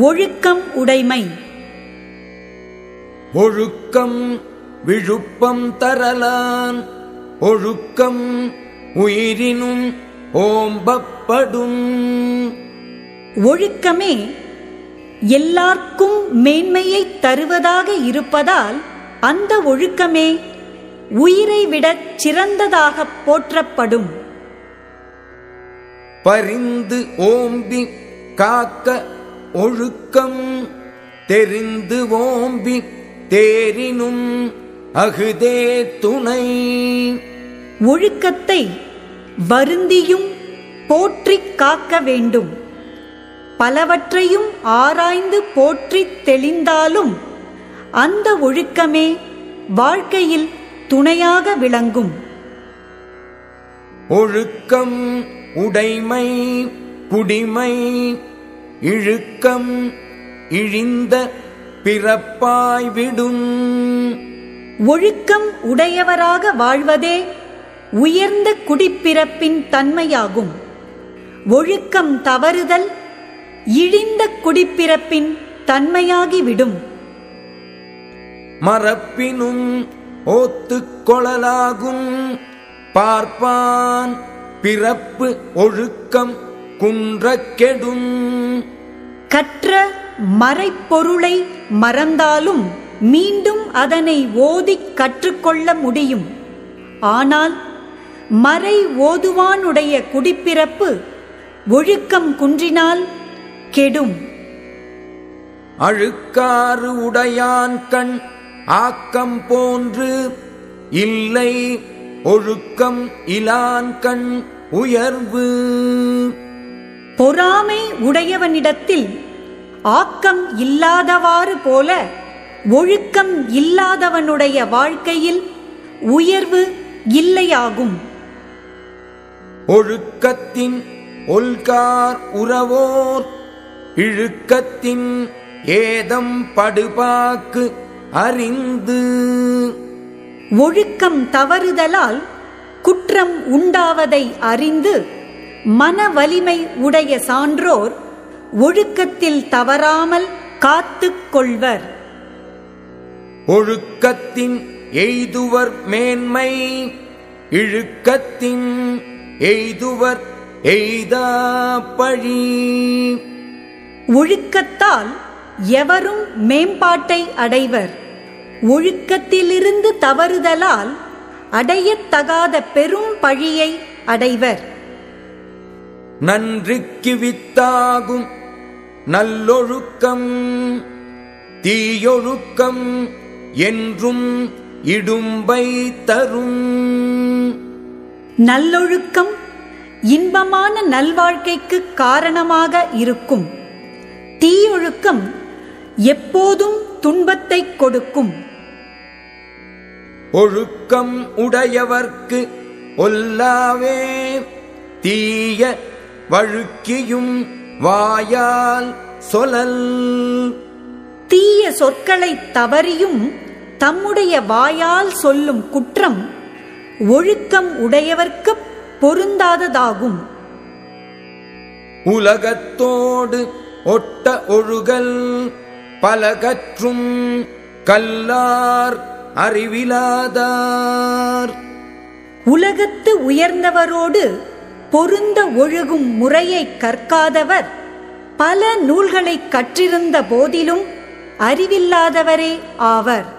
ஒழுக்கம் உடைமை. ஒழுக்கம் விழுப்பம் தரலான். ஒழுக்கம் உயிரினும் ஓம்பப்படும். ஒழுக்கமே எல்லார்க்கும் மேன்மையை தருவதாக இருப்பதால் அந்த ஒழுக்கமே உயிரை விடச் சிறந்ததாக போற்றப்படும். பரிந்து ஓம்பி காக்க ஒழுக்கம் தெரிந்து ஓம்பி தேரினும் அகுதே துணை. ஒழுக்கத்தை வருந்தியும் போற்றிக் காக்க வேண்டும். பலவற்றையும் ஆராய்ந்து போற்றித் தெளிந்தாலும் அந்த ஒழுக்கமே வாழ்க்கையில் துணையாக விளங்கும். ஒழுக்கம் உடைமை குடிமை இழுக்கம் இழிந்த பிறப்பாய் விடும். ஒழுக்கம் உடையவராக வாழ்வதே உயர்ந்த குடிப்பிறப்பின் தன்மையாகும். ஒழுக்கம் தவறுதல் இழிந்த குடிப்பிறப்பின் தன்மையாகிவிடும். மறப்பினும் ஓத்துக் கொளலாகும் பார்ப்பான் பிறப்பு ஒழுக்கம் குன்றக் கெடும் கற்ற மறைப்பொருளை மறந்தாலும் மீண்டும் அதனை ஓதிக் கற்றுக்கொள்ள முடியும். ஆனால் மறை ஓதுவானுடைய குடிப்பிறப்பு ஒழுக்கம் குன்றினால் கெடும். அழுக்காறு உடையான் கண் ஆக்கம் போன்று இல்லை ஒழுக்கம் இலான் கண் உயர்வு. பொறாமை உடையவனிடத்தில் ஆக்கம் இல்லாதவாறு போல ஒழுக்கம் இல்லாதவனுடைய வாழ்க்கையில் உயர்வு இல்லையாகும். ஒழுக்கத்தின் ஒல்கார் உறவோர் இழுக்கத்தின் ஏதம் படுபாக்கு அறிந்து. ஒழுக்கம் தவறுதலால் குற்றம் உண்டாவதை அறிந்து மன வலிமை உடைய சான்றோர் ஒழுக்கத்தில் தவறாமல் காத்துக் கொள்வர். ஒழுக்கத்தின் எய்துவர் மேன்மை இழுக்கத்தின் எய்துவர் எய்தா பழி. ஒழுக்கத்தால் எவரும் மேம்பாட்டை அடைவர். ஒழுக்கத்திலிருந்து தவறுதலால் அடையத்தகாத பெரும் பழியை அடைவர். நன்றிக்கு வித்தாகும் நல்லொழுக்கம் தீயொழுக்கம் என்றும் இடும்பை தரும் நல்லொழுக்கம் இன்பமான நல்வாழ்க்கைக்கு காரணமாக இருக்கும். தீயொழுக்கம் எப்போதும் துன்பத்தை கொடுக்கும். ஒழுக்கம் உடையவர்க்கு ஒல்லாவே தீய வழுக்கியும் வாயால் சொலல். தீய சொற்களை தவறியும் தம்முடைய வாயால் சொல்லும் குற்றம் ஒழுக்கம் உடையவர்க்கு பொருந்தாததாகும். உலகத்தோடு ஒட்ட ஒழுகல் பலகற்றும் கல்லார் அறிவிலாதார். உலகத்து உயர்ந்தவரோடு பொருந்த ஒழுகும் முறையை கற்காதவர் பல நூல்களை கற்றிருந்த போதிலும் அறிவில்லாதவரே ஆவர்.